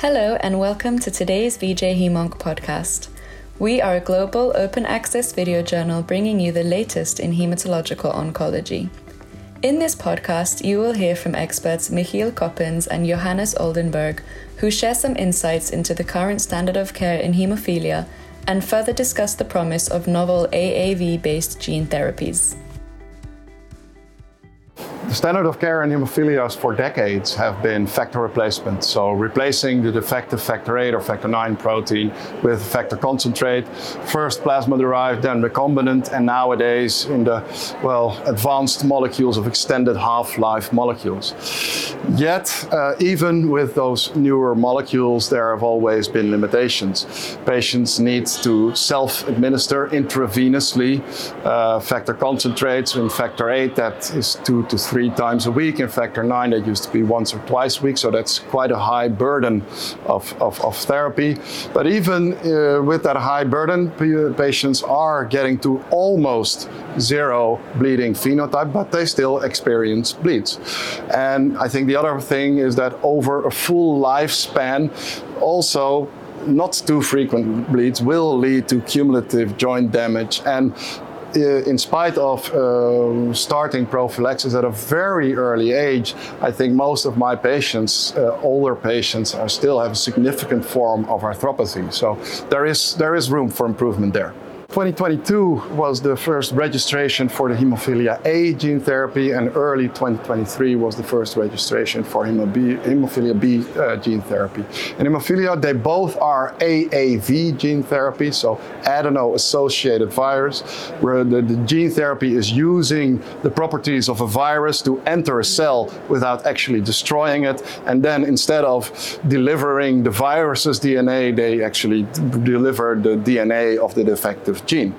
Hello, and welcome to today's VJ Hemonc podcast. We are a global open access video journal bringing you the latest in hematological oncology. In this podcast, you will hear from experts Michiel Coppens and Johannes Oldenburg, who share some insights into the current standard of care in hemophilia and further discuss the promise of novel AAV based gene therapies. Standard of care in hemophilia for decades have been factor replacement. So replacing the defective factor 8 or factor 9 protein with factor concentrate, first plasma derived, then recombinant, and nowadays in the well advanced molecules of extended half-life molecules. Yet, uh, even with those newer molecules, there have always been limitations. Patients need to self-administer intravenously uh, factor concentrates in factor 8 that is 2 to 3 three times a week. In factor nine, that used to be once or twice a week, so that's quite a high burden of, of, of therapy. But even uh, with that high burden, patients are getting to almost zero bleeding phenotype, but they still experience bleeds. And I think the other thing is that over a full lifespan, also not too frequent bleeds will lead to cumulative joint damage and in spite of uh, starting prophylaxis at a very early age, I think most of my patients, uh, older patients, are still have a significant form of arthropathy. So there is there is room for improvement there. 2022 was the first registration for the hemophilia A gene therapy, and early 2023 was the first registration for hemophilia B uh, gene therapy. In hemophilia, they both are AAV gene therapy, so adeno-associated virus, where the, the gene therapy is using the properties of a virus to enter a cell without actually destroying it, and then instead of delivering the virus's DNA, they actually deliver the DNA of the defective gene.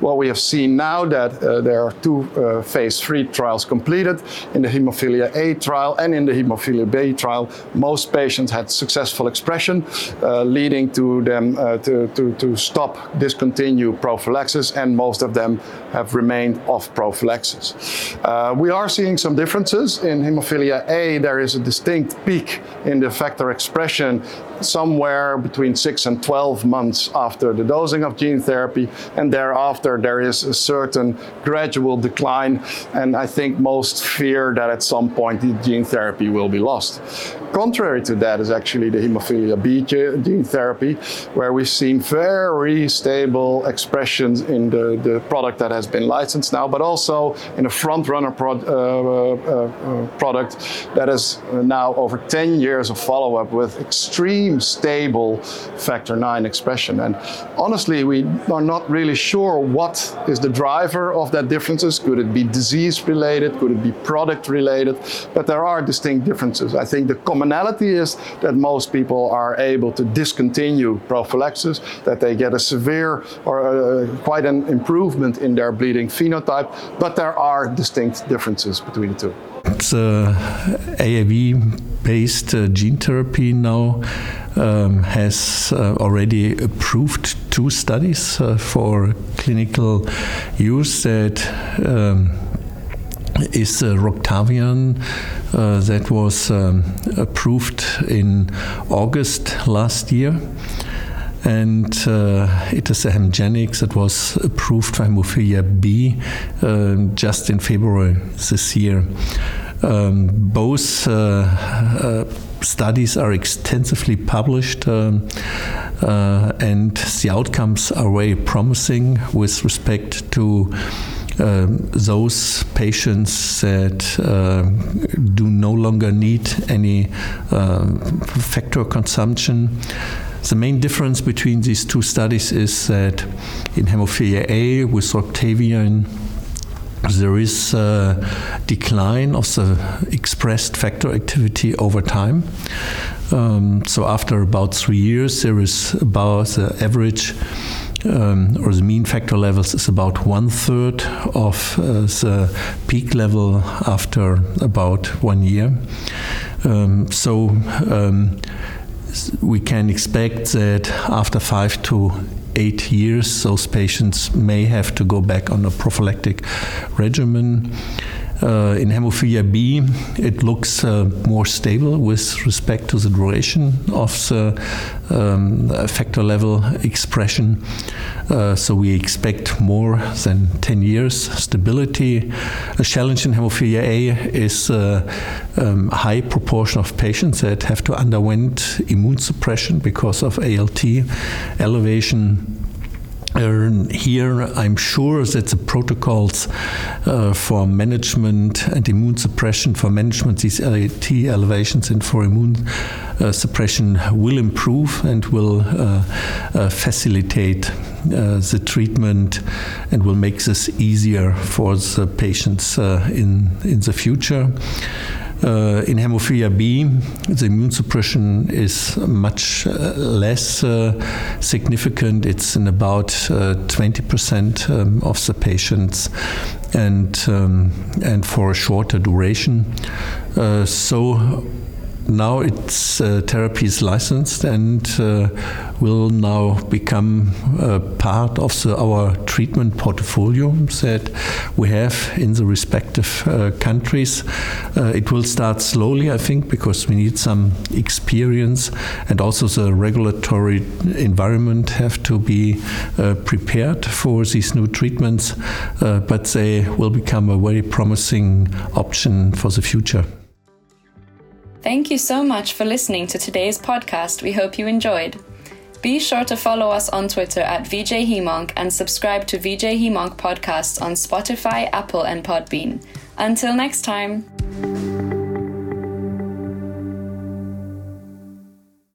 Well, we have seen now that uh, there are two uh, phase three trials completed in the hemophilia A trial and in the hemophilia B trial. Most patients had successful expression, uh, leading to them uh, to, to, to stop, discontinue prophylaxis, and most of them have remained off prophylaxis. Uh, we are seeing some differences. In hemophilia A, there is a distinct peak in the factor expression somewhere between 6 and 12 months after the dosing of gene therapy, and thereafter there is a certain gradual decline, and I think most fear that at some point the gene therapy will be lost. Contrary to that is actually the hemophilia B gene therapy, where we've seen very stable expressions in the, the product that has been licensed now, but also in a front runner pro uh, uh, uh, product that is now over 10 years of follow up with extreme stable factor 9 expression. And honestly, we are not really sure what is the driver of that differences. Could it be disease related? Could it be product related? But there are distinct differences. I think the commonality is that most people are able to discontinue prophylaxis, that they get a severe or uh, quite an improvement in their bleeding phenotype, but there are distinct differences between the two. The AAV based uh, gene therapy now um, has uh, already approved two studies uh, for clinical use that um, is uh, Roctavian uh, that was um, approved in August last year. And uh, it is a Hemgenix that was approved for hemophilia B uh, just in February this year. Um, both uh, studies are extensively published, um, uh, and the outcomes are very promising with respect to. Um, those patients that uh, do no longer need any uh, factor consumption. The main difference between these two studies is that in hemophilia A with Roctavian, there is a decline of the expressed factor activity over time. Um, so after about three years, there is about the average um, or the mean factor levels is about one third of uh, the peak level after about one year. Um, so um, we can expect that after five to eight years, those patients may have to go back on a prophylactic regimen. Uh, in hemophilia B, it looks uh, more stable with respect to the duration of the um, factor level expression. Uh, so we expect more than 10 years stability. A challenge in hemophilia A is a uh, um, high proportion of patients that have to underwent immune suppression because of ALT elevation uh, here, I'm sure that the protocols uh, for management and immune suppression, for management these ALT elevations and for immune uh, suppression will improve and will uh, uh, facilitate uh, the treatment and will make this easier for the patients in, in the future. Uh, in hemophilia B, the immune suppression is much uh, less uh, significant. It's in about 20% um, of the patients and, um, and for a shorter duration. so now its uh, therapy is licensed and uh, will now become part of the, our treatment portfolio that we have in the respective uh, countries. Uh, it will start slowly, I think, because we need some experience and also the regulatory environment have to be uh, prepared for these new treatments, uh, but they will become a very promising option for the future. Thank you so much for listening to today's podcast. We hope you enjoyed. Be sure to follow us on Twitter at VJ HemOnc and subscribe to VJ HemOnc podcasts on Spotify, Apple, and Podbean. Until next time.